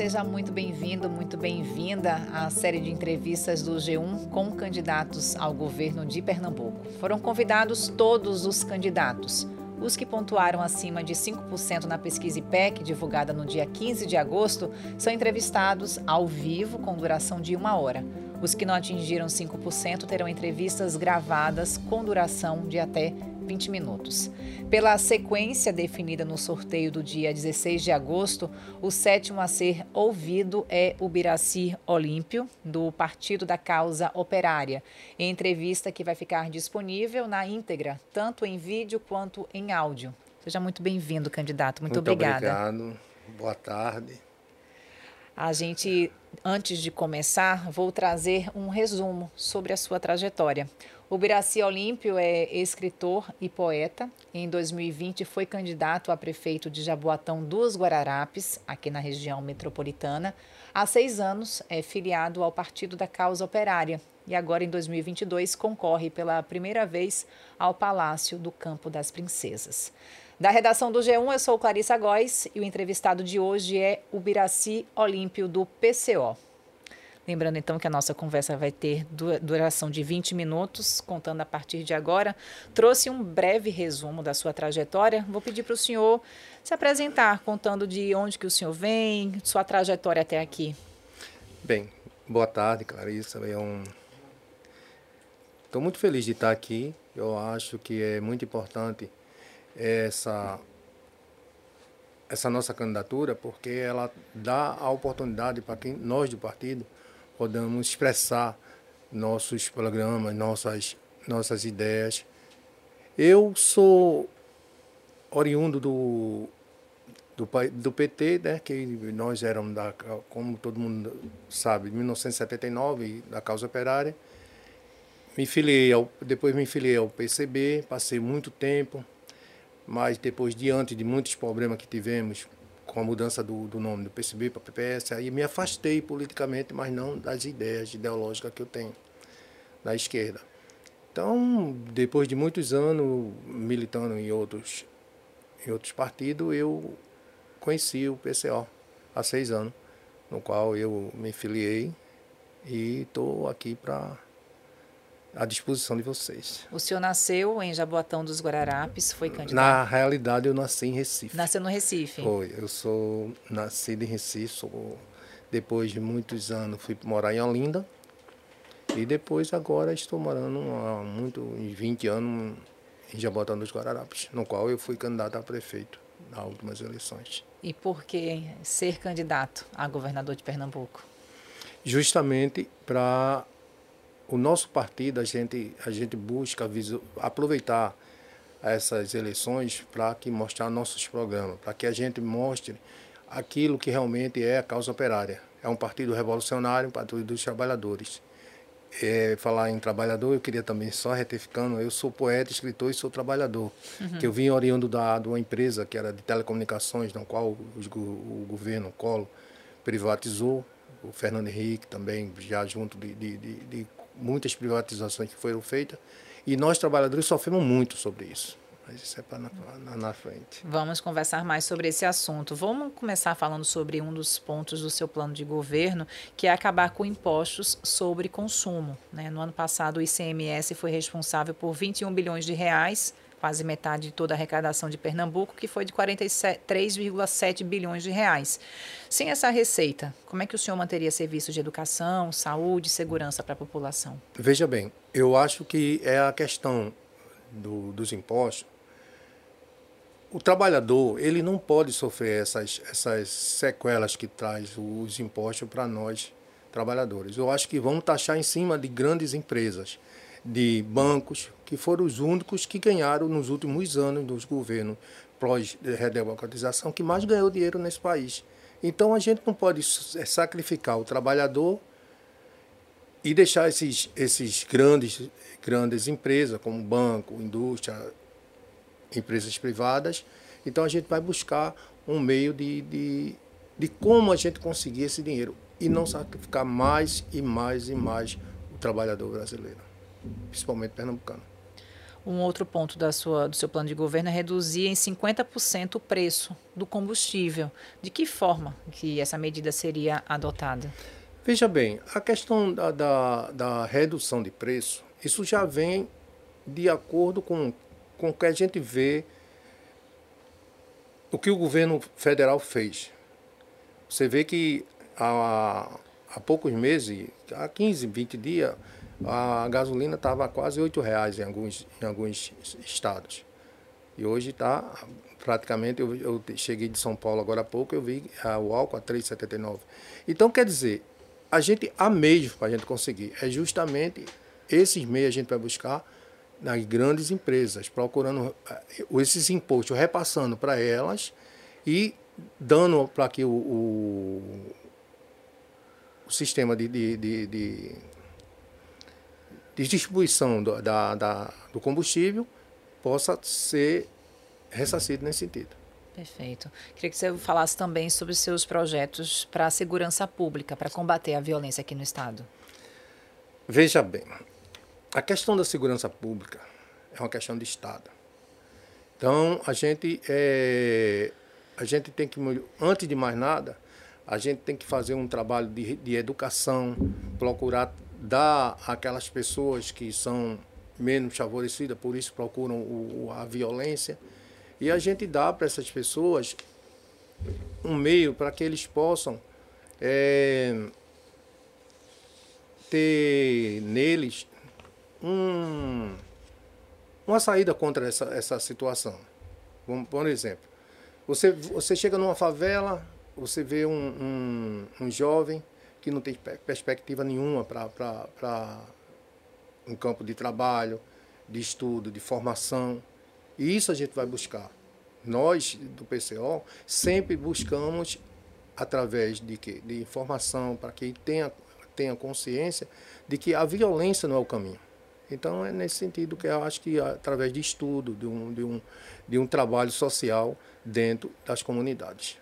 seja muito bem-vindo, muito bem-vinda à série de entrevistas do G1 com candidatos ao governo de Pernambuco. Foram convidados todos os candidatos. Os que pontuaram acima de 5% na pesquisa IPEC, divulgada no dia 15 de agosto, são entrevistados ao vivo com duração de uma hora. Os que não atingiram 5% terão entrevistas gravadas com duração de até 20 minutos. Pela sequência definida no sorteio do dia 16 de agosto, o sétimo a ser ouvido é o Biraci Olímpio, do Partido da Causa Operária, em entrevista que vai ficar disponível na íntegra, tanto em vídeo quanto em áudio. Seja muito bem-vindo, candidato. Muito, muito obrigada. Obrigado. Boa tarde. A gente, antes de começar, vou trazer um resumo sobre a sua trajetória. O Biraci Olímpio é escritor e poeta. Em 2020 foi candidato a prefeito de Jaboatão dos Guararapes, aqui na região metropolitana. Há seis anos é filiado ao Partido da Causa Operária e agora em 2022 concorre pela primeira vez ao Palácio do Campo das Princesas. Da redação do G1, eu sou Clarissa Góes e o entrevistado de hoje é o Biraci Olímpio do PCO. Lembrando então que a nossa conversa vai ter duração de 20 minutos, contando a partir de agora. Trouxe um breve resumo da sua trajetória. Vou pedir para o senhor se apresentar, contando de onde que o senhor vem, sua trajetória até aqui. Bem, boa tarde, Clarissa. É um... Estou muito feliz de estar aqui. Eu acho que é muito importante essa essa nossa candidatura, porque ela dá a oportunidade para quem nós do partido podemos expressar nossos programas, nossas, nossas ideias. Eu sou oriundo do, do, do PT, né, que nós éramos, da, como todo mundo sabe, 1979, da causa operária. Me filiei ao, depois me filiei ao PCB, passei muito tempo, mas depois, diante de muitos problemas que tivemos, com a mudança do, do nome do PCB para PPS, aí me afastei politicamente, mas não das ideias ideológicas que eu tenho da esquerda. Então, depois de muitos anos militando em outros, em outros partidos, eu conheci o PCO há seis anos, no qual eu me filiei e estou aqui para à disposição de vocês. O senhor nasceu em Jaboatão dos Guararapes, foi candidato? Na realidade, eu nasci em Recife. Nasceu no Recife? Foi. Eu sou nascido em Recife, sou, depois de muitos anos fui morar em Olinda e depois agora estou morando há muito, 20 anos em Jaboatão dos Guararapes, no qual eu fui candidato a prefeito nas últimas eleições. E por que ser candidato a governador de Pernambuco? Justamente para o nosso partido, a gente, a gente busca aproveitar essas eleições para que mostrar nossos programas, para que a gente mostre aquilo que realmente é a causa operária. É um partido revolucionário, um partido dos trabalhadores. É, falar em trabalhador, eu queria também, só retificando, eu sou poeta, escritor e sou trabalhador. Uhum. Que eu vim oriundo da, de uma empresa que era de telecomunicações, na qual o, o governo, o Colo, privatizou. O Fernando Henrique também, já junto de, de, de, de muitas privatizações que foram feitas e nós trabalhadores sofremos muito sobre isso. Mas isso é para na, na, na, frente. Vamos conversar mais sobre esse assunto. Vamos começar falando sobre um dos pontos do seu plano de governo, que é acabar com impostos sobre consumo. Né? No ano passado, o ICMS foi responsável por 21 bilhões de reais quase metade de toda a arrecadação de Pernambuco, que foi de 43,7 bilhões de reais. Sem essa receita, como é que o senhor manteria serviços de educação, saúde, segurança para a população? Veja bem, eu acho que é a questão do, dos impostos. O trabalhador ele não pode sofrer essas, essas sequelas que traz os impostos para nós trabalhadores. Eu acho que vamos taxar em cima de grandes empresas de bancos, que foram os únicos que ganharam nos últimos anos dos governos pós-redemocratização, que mais ganhou dinheiro nesse país. Então a gente não pode é, sacrificar o trabalhador e deixar esses, esses grandes, grandes empresas, como banco, indústria, empresas privadas. Então a gente vai buscar um meio de, de, de como a gente conseguir esse dinheiro e não sacrificar mais e mais e mais o trabalhador brasileiro principalmente pernambucano. Um outro ponto da sua, do seu plano de governo é reduzir em 50% o preço do combustível. De que forma que essa medida seria adotada? Veja bem, a questão da, da, da redução de preço, isso já vem de acordo com, com o que a gente vê o que o governo federal fez. Você vê que há, há poucos meses, há 15, 20 dias, a gasolina estava quase R$ reais em alguns, em alguns estados. E hoje está praticamente, eu, eu, cheguei de São Paulo agora há pouco, eu vi a, o álcool a 3,79. Então, quer dizer, a gente, há meios para a gente conseguir. É justamente esses meios a gente vai buscar nas grandes empresas, procurando eh, esses impostos, repassando para elas e dando para que o, o, o sistema de, de, de, de, de distribuição do, da, da, do combustível possa ser ressarcido nesse sentido. Perfeito. Queria que você falasse também sobre seus projetos para a segurança pública, para combater a violência aqui no Estado. Veja bem, a questão da segurança pública é uma questão de Estado. Então, a gente, é, a gente tem que, antes de mais nada, a gente tem que fazer um trabalho de, de educação, procurar dar àquelas pessoas que são menos favorecidas, por isso procuram o, a violência, e a gente dá para essas pessoas um meio para que eles possam é, ter neles um, uma saída contra essa, essa situação. Vamos, por exemplo, você, você chega numa favela, você vê um, um, um jovem que não tem perspectiva nenhuma para um campo de trabalho, de estudo, de formação. E isso a gente vai buscar. Nós, do PCO, sempre buscamos, através de, de informação, para que tenha, tenha consciência de que a violência não é o caminho. Então é nesse sentido que eu acho que através de estudo, de um, de um, de um trabalho social dentro das comunidades.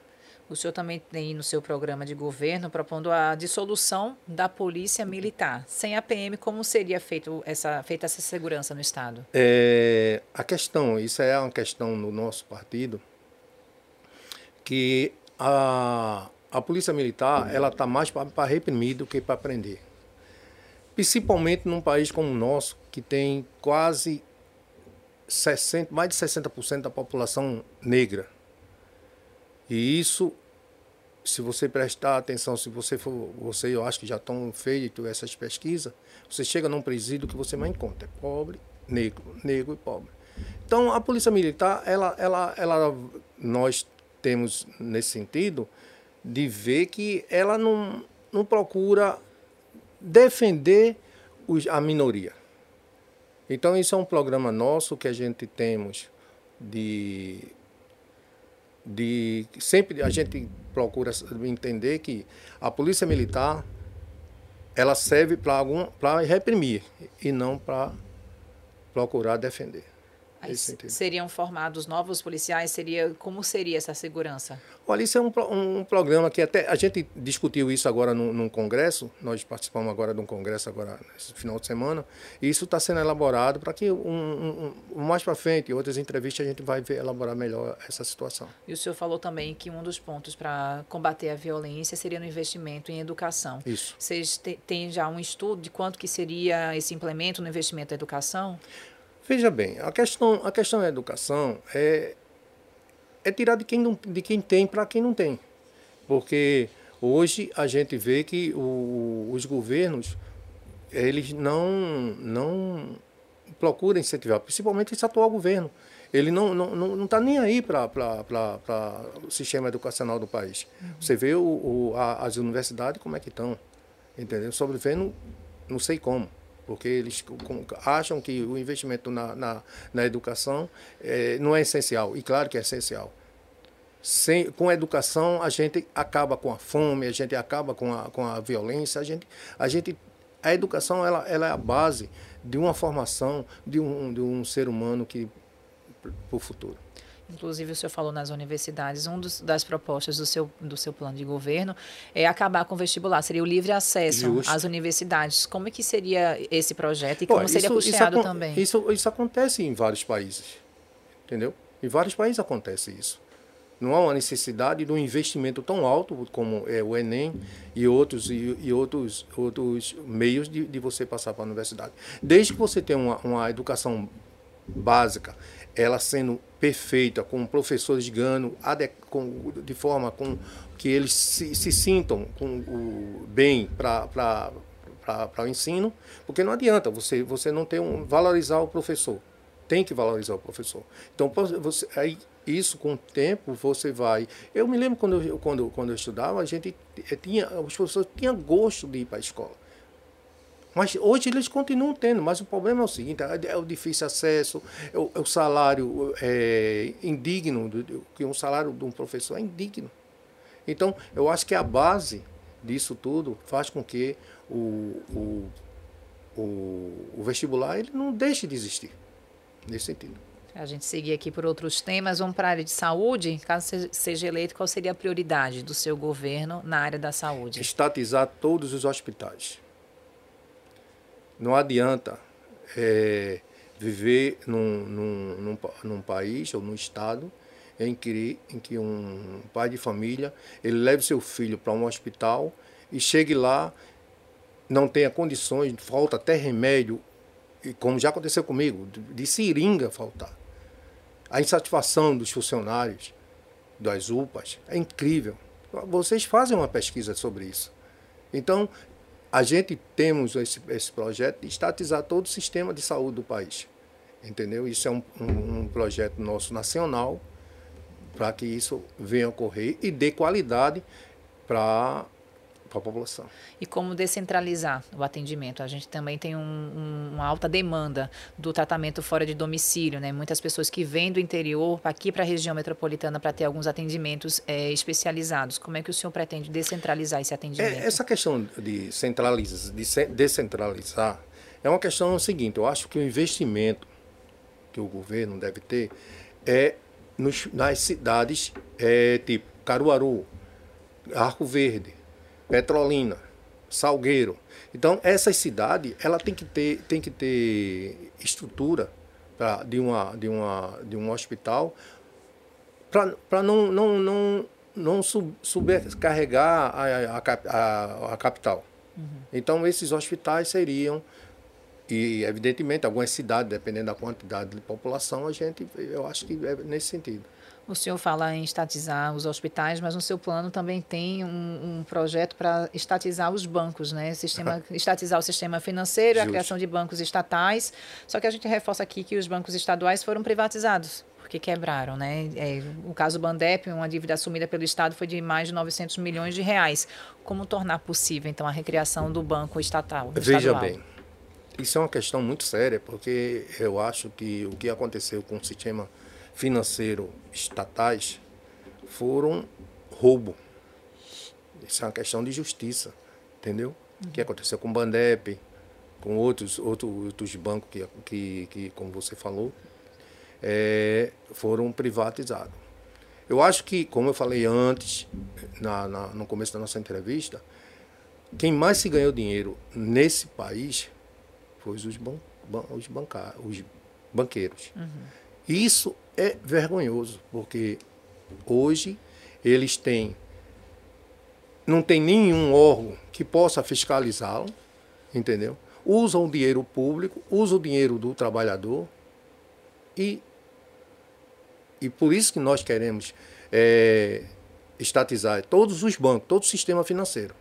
O senhor também tem no seu programa de governo propondo a dissolução da polícia militar. Sem a PM, como seria feito essa, feita essa segurança no Estado? É, a questão, isso é uma questão no nosso partido, que a, a polícia militar ela está mais para reprimir do que para prender principalmente num país como o nosso, que tem quase 60, mais de 60% da população negra. E isso, se você prestar atenção, se você for, você eu acho que já estão feito essas pesquisas, você chega num presídio que você mais encontra, é pobre, negro, negro e pobre. Então a polícia militar, ela, ela, ela, nós temos nesse sentido de ver que ela não, não procura defender os, a minoria. Então, isso é um programa nosso que a gente temos de. De sempre a gente procura entender que a polícia militar ela serve para reprimir e não para procurar defender. Seriam formados novos policiais? Seria como seria essa segurança? Olha, isso é um, um programa que até a gente discutiu isso agora num, num congresso. Nós participamos agora de um congresso agora nesse final de semana. E isso está sendo elaborado para que um, um, mais para frente, em outras entrevistas, a gente vai ver, elaborar melhor essa situação. E o senhor falou também que um dos pontos para combater a violência seria no investimento em educação. Isso. Vocês têm já um estudo de quanto que seria esse implemento no investimento em educação? Veja bem, a questão, a questão da educação é, é tirar de quem, não, de quem tem para quem não tem. Porque hoje a gente vê que o, os governos eles não, não procuram incentivar, principalmente esse atual governo. Ele não está não, não, não tá nem aí para o sistema educacional do país. Você vê o, o, a, as universidades como é que estão, entendeu? Sobrevivendo não sei como porque eles acham que o investimento na, na, na educação é, não é essencial, e claro que é essencial. Sem, com a educação, a gente acaba com a fome, a gente acaba com a, com a violência, a gente, a gente a educação ela, ela é a base de uma formação de um, de um ser humano que para o futuro. Inclusive, o senhor falou nas universidades, uma das propostas do seu, do seu plano de governo é acabar com o vestibular, seria o livre acesso Justo. às universidades. Como é que seria esse projeto e como seria isso, custeado isso, também? Isso, isso acontece em vários países, entendeu? Em vários países acontece isso. Não há uma necessidade de um investimento tão alto como é o Enem e outros, e, e outros, outros meios de, de você passar para a universidade. Desde que você tenha uma, uma educação básica, ela sendo perfeita, com professores ganhando com, de forma com que eles se, se sintam com o, bem para o ensino, porque não adianta você, você não ter um, valorizar o professor. Tem que valorizar o professor. Então, você, aí, isso com o tempo você vai. Eu me lembro quando eu, quando, quando eu estudava, a gente eh, tinha, os professores tinham gosto de ir para a escola. Mas hoje eles continuam tendo, mas o problema é o seguinte, é, é o difícil acesso, é o, é o salário é, indigno, que um salário de um professor é indigno. Então, eu acho que a base disso tudo faz com que o, o, o, o vestibular ele não deixe de existir, nesse sentido. A gente seguir aqui por outros temas, vamos para a área de saúde. Caso seja eleito, qual seria a prioridade do seu governo na área da saúde? Estatizar todos os hospitais. Não adianta é, viver num, num, num, num, país ou num estado em que, em que um pai de família ele leve seu filho para um hospital e chegue lá, não tenha condições, falta até remédio, como já aconteceu comigo, de seringa faltar. A insatisfação dos funcionários das UPAs é incrível. Vocês fazem uma pesquisa sobre isso. Então, a gente temos esse, esse projeto de estatizar todo o sistema de saúde do país. Entendeu? Isso é um, um, um projeto nosso nacional para que isso venha a ocorrer e dê qualidade para para a população. E como descentralizar o atendimento? A gente também tem um, um, uma alta demanda do tratamento fora de domicílio, né? Muitas pessoas que vêm do interior aqui para a região metropolitana para ter alguns atendimentos é, especializados. Como é que o senhor pretende descentralizar esse atendimento? É, essa questão de, centralizar, de descentralizar é uma questão seguinte. Eu acho que o investimento que o governo deve ter é nos, nas cidades é, tipo Caruaru, Arco Verde, Petrolina, Salgueiro. Então, essa cidade ela tem que ter, tem que ter estrutura pra, de, uma, de, uma, de um hospital para não, não, não, não sub, subcarregar a, a, a, a capital. Uhum. Então, esses hospitais seriam, e evidentemente, algumas cidades, dependendo da quantidade de população, a gente, eu acho que é nesse sentido. O senhor fala em estatizar os hospitais, mas no seu plano também tem um, um projeto para estatizar os bancos, né? Sistema, estatizar o sistema financeiro, Justo. a criação de bancos estatais. Só que a gente reforça aqui que os bancos estaduais foram privatizados porque quebraram, né? É, o caso Bandep, uma dívida assumida pelo Estado foi de mais de 900 milhões de reais. Como tornar possível, então, a recriação do banco estatal? Veja estadual? bem, isso é uma questão muito séria, porque eu acho que o que aconteceu com o sistema financeiro estatais foram roubo. Isso é uma questão de justiça, entendeu? O que aconteceu com o Bandep, com outros, outros, outros bancos que, que, que, como você falou, é, foram privatizados. Eu acho que, como eu falei antes, na, na, no começo da nossa entrevista, quem mais se ganhou dinheiro nesse país foi os, ban, ban, os, os banqueiros. Uhum. Isso é vergonhoso, porque hoje eles têm não tem nenhum órgão que possa fiscalizá-lo, entendeu? Usam o dinheiro público, usam o dinheiro do trabalhador e e por isso que nós queremos é, estatizar todos os bancos, todo o sistema financeiro.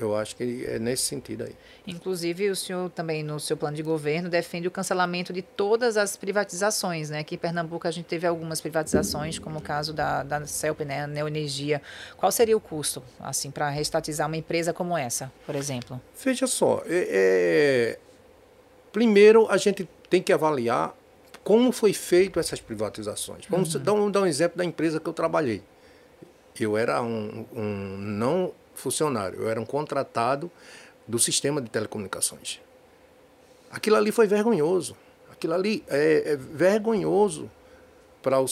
Eu acho que é nesse sentido aí. Inclusive, o senhor também, no seu plano de governo, defende o cancelamento de todas as privatizações, né? Aqui em Pernambuco a gente teve algumas privatizações, como o caso da, da CELP, né? A Neoenergia. Qual seria o custo, assim, para restatizar uma empresa como essa, por exemplo? Veja só, é, é... primeiro a gente tem que avaliar como foi feito essas privatizações. Vamos uhum. dar, um, dar um exemplo da empresa que eu trabalhei. Eu era um, um não funcionário, eu era um contratado do sistema de telecomunicações. Aquilo ali foi vergonhoso. Aquilo ali é, é vergonhoso para o,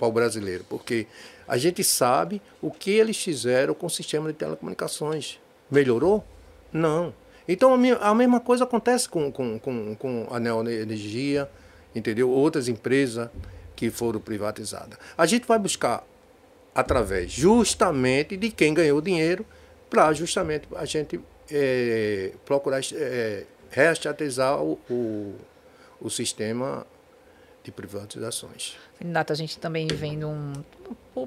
o brasileiro, porque a gente sabe o que eles fizeram com o sistema de telecomunicações. Melhorou? Não. Então a, mesma coisa acontece com, com, com, com a Neoenergia, entendeu? Outras empresas que foram privatizadas. A gente vai buscar através justamente de quem ganhou dinheiro para justamente a gente é, procurar é, reestatizar o, o, o sistema de privatizações. Candidato, a gente também vem de um.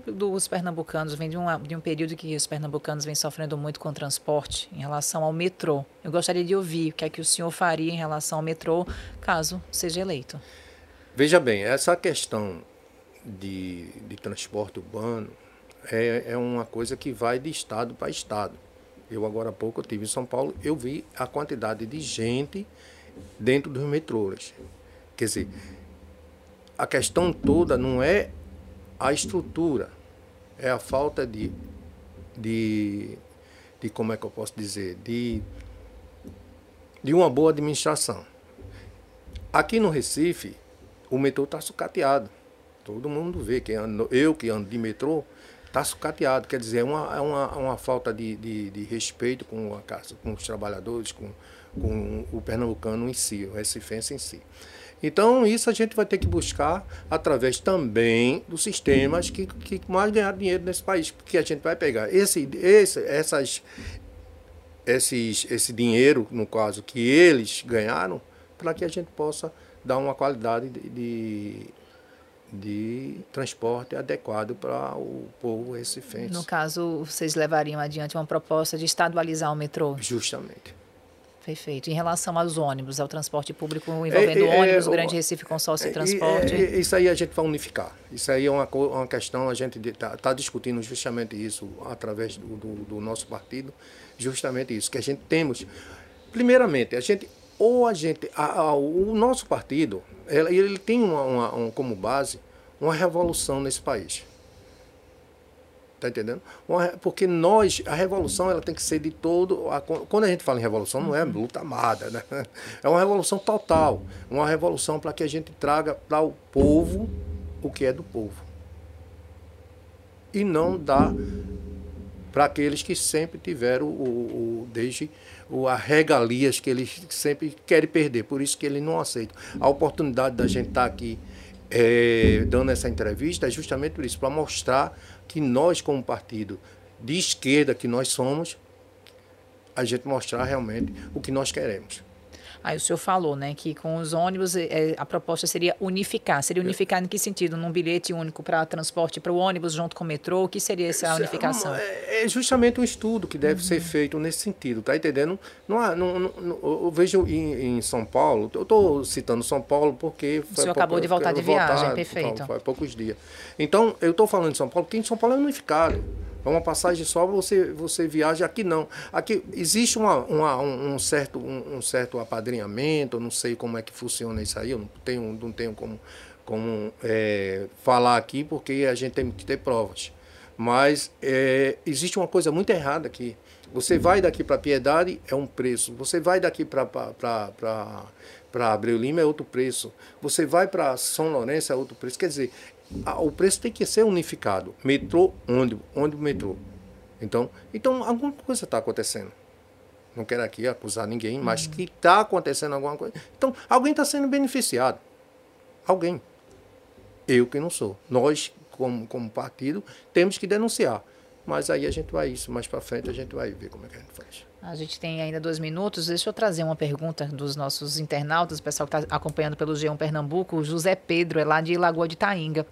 Dos pernambucanos vem de, uma, de um período que os pernambucanos vêm sofrendo muito com o transporte em relação ao metrô. Eu gostaria de ouvir o que é que o senhor faria em relação ao metrô caso seja eleito. Veja bem, essa questão de, de transporte urbano é, é uma coisa que vai de estado para estado. Eu agora há pouco eu estive em São Paulo, eu vi a quantidade de gente dentro dos metrôs. Quer dizer, a questão toda não é a estrutura, é a falta de, de, de como é que eu posso dizer, de, de uma boa administração. Aqui no Recife, o metrô está sucateado. Todo mundo vê, que ando, eu que ando de metrô, está sucateado. Quer dizer, é uma, é uma, uma falta de, de, de respeito com, a, com os trabalhadores, com, com o pernambucano em si, o recifense em si. Então, isso a gente vai ter que buscar através também dos sistemas que, que mais ganhar dinheiro nesse país, porque a gente vai pegar esse, esse, essas, esses, esse dinheiro, no caso, que eles ganharam, para que a gente possa dar uma qualidade de, de de transporte adequado para o povo recifense. No caso, vocês levariam adiante uma proposta de estadualizar o metrô? Justamente. Perfeito. Em relação aos ônibus, ao transporte público envolvendo é, é, ônibus, o Grande Recife Consórcio de é, Transporte? É, isso aí a gente vai unificar. Isso aí é uma, uma questão, a gente está tá discutindo justamente isso através do, do, do nosso partido, justamente isso, que a gente temos. Primeiramente, a gente ou a gente, a, a, o nosso partido, ele, ele tem uma, uma, um, como base uma revolução nesse país. Está entendendo? Uma, porque nós, a revolução ela tem que ser de todo. A, quando a gente fala em revolução, não é uhum. luta amada, né? É uma revolução total. Uma revolução para que a gente traga para o povo o que é do povo. E não dá para aqueles que sempre tiveram o, o desde o, a regalias que eles sempre querem perder, por isso que eles não aceitam. A oportunidade da gente estar tá aqui é, dando essa entrevista é justamente por isso, para mostrar que nós, como partido de esquerda que nós somos, a gente mostrar realmente o que nós queremos. Aí o senhor falou, né, que com os ônibus é, a proposta seria unificar. Seria unificar em que sentido? Num bilhete único para transporte para o ônibus junto com o metrô? O que seria essa unificação? É, é justamente um estudo que deve uhum. ser feito nesse sentido, tá entendendo? Não, há, não, não, eu vejo em, em São Paulo, eu estou citando São Paulo porque... O senhor acabou de voltar de viagem, voltar, perfeito. Foi há poucos dias. Então, eu estou falando de São Paulo porque em São Paulo é unificado. É uma passagem só, você, você viaja. Aqui não. Aqui existe uma, uma um, um, certo, um, um, certo apadrinhamento, não sei como é que funciona isso aí, eu não tenho, não tenho como, como é, falar aqui, porque a gente tem que ter provas. Mas é, existe uma coisa muito errada aqui. Você vai daqui para Piedade, é um preço. Você vai daqui para Abreu Lima, é outro preço. Você vai para São Lourenço, é outro preço. Quer dizer, o preço tem que ser unificado. Metrô, ônibus, ônibus, metrô. Então, então alguma coisa está acontecendo. Não quero aqui acusar ninguém, mas uhum. que está acontecendo alguma coisa. Então, alguém está sendo beneficiado. Alguém. Eu que não sou. Nós, como, como partido, temos que denunciar. Mas aí a gente vai isso, mais para frente a gente vai ver como é que a gente faz. A gente tem ainda dois minutos. Deixa eu trazer uma pergunta dos nossos internautas, o pessoal que está acompanhando pelo G1 Pernambuco. O José Pedro é lá de Lagoa de Itaínga.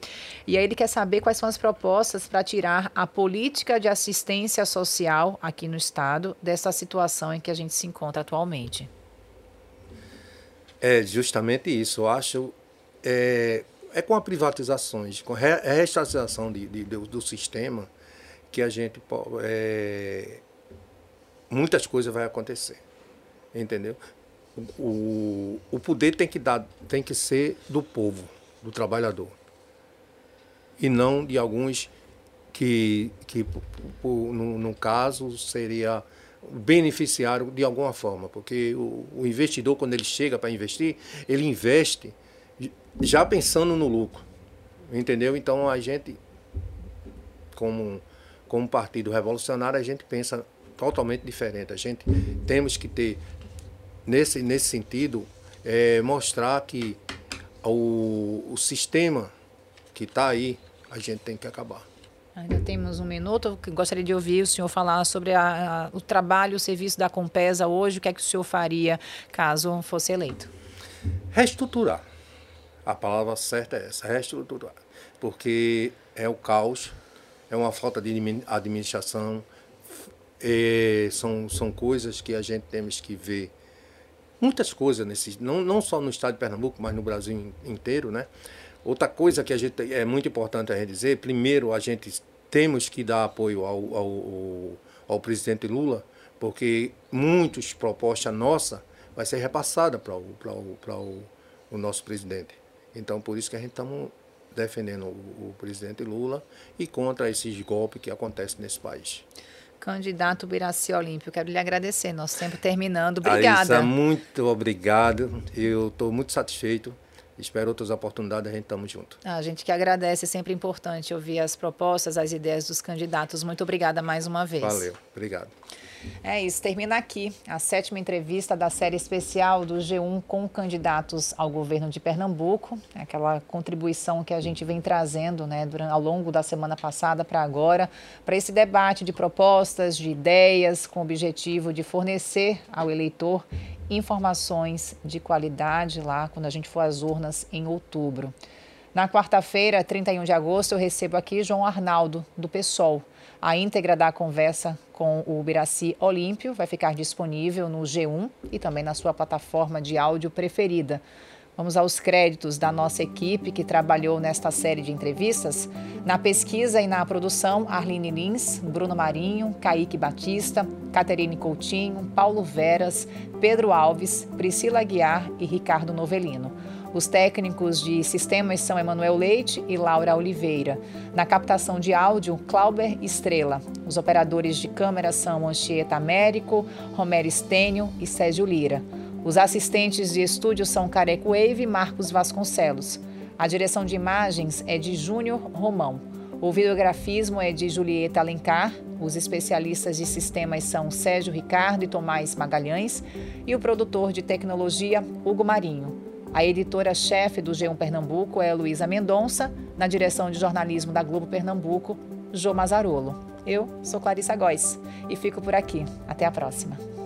E aí ele quer saber quais são as propostas para tirar a política de assistência social aqui no Estado dessa situação em que a gente se encontra atualmente. É justamente isso. Eu acho. É, é com a privatizações, com a reestatização de, de, do sistema que a gente é, muitas coisas vai acontecer. Entendeu? O, o poder tem que, dar, tem que ser do povo, do trabalhador. E não de alguns que, que no, no caso, seria beneficiário de alguma forma. Porque o, o investidor, quando ele chega para investir, ele investe já pensando no lucro. Entendeu? Então a gente, como, como partido revolucionário, a gente pensa totalmente diferente. A gente temos que ter, nesse, nesse sentido, é, mostrar que o, o sistema que está aí, a gente tem que acabar. Ainda temos um minuto. Gostaria de ouvir o senhor falar sobre a, a, o trabalho, o serviço da Compesa hoje. O que é que o senhor faria caso fosse eleito? Reestruturar. A palavra certa é essa, reestruturar. Porque é o caos, é uma falta de administração, é, são, são coisas que a gente temos que ver. Muitas coisas, nesse, não, não só no estado de Pernambuco, mas no Brasil inteiro, né? Outra coisa que a gente é muito importante a gente dizer, primeiro a gente temos que dar apoio ao, ao, ao presidente Lula, porque muitas propostas nossa vai ser repassada para o, o, o, o nosso presidente. Então, por isso que a gente estamos defendendo o, o, presidente Lula e contra esses golpes que acontecem nesse país. Candidato Biraci Olímpio, quero lhe agradecer. Nosso tempo terminando. Obrigada. Aissa, muito obrigado. Eu estou muito satisfeito espero outras oportunidades, a gente estamos junto. A gente que agradece, é sempre importante ouvir as propostas, as ideias dos candidatos. Muito obrigada mais uma vez. Valeu, obrigado. É isso, termina aqui a sétima entrevista da série especial do G1 com candidatos ao governo de Pernambuco, aquela contribuição que a gente vem trazendo né, durante, ao longo da semana passada para agora, para esse debate de propostas, de ideias, com o objetivo de fornecer ao eleitor informações de qualidade lá quando a gente for às urnas em outubro. Na quarta-feira, 31 de agosto, eu recebo aqui João Arnaldo, do PSOL. A íntegra da conversa com o Biraci Olímpio vai ficar disponível no G1 e também na sua plataforma de áudio preferida. Vamos aos créditos da nossa equipe que trabalhou nesta série de entrevistas. Na pesquisa e na produção, Arline Lins, Bruno Marinho, Kaique Batista, Caterine Coutinho, Paulo Veras, Pedro Alves, Priscila Aguiar e Ricardo Novelino. Os técnicos de sistemas são Emanuel Leite e Laura Oliveira. Na captação de áudio, Clauber Estrela. Os operadores de câmera são Anchieta Américo, Romero Estênio e Sérgio Lira. Os assistentes de estúdio são Careco Wave e Marcos Vasconcelos. A direção de imagens é de Júnior Romão. O videografismo é de Julieta Alencar. Os especialistas de sistemas são Sérgio Ricardo e Tomás Magalhães. E o produtor de tecnologia, Hugo Marinho. A editora-chefe do G1 Pernambuco é Luísa Mendonça. Na direção de jornalismo da Globo Pernambuco, Jô Mazarolo. Eu sou Clarissa Góes e fico por aqui. Até a próxima.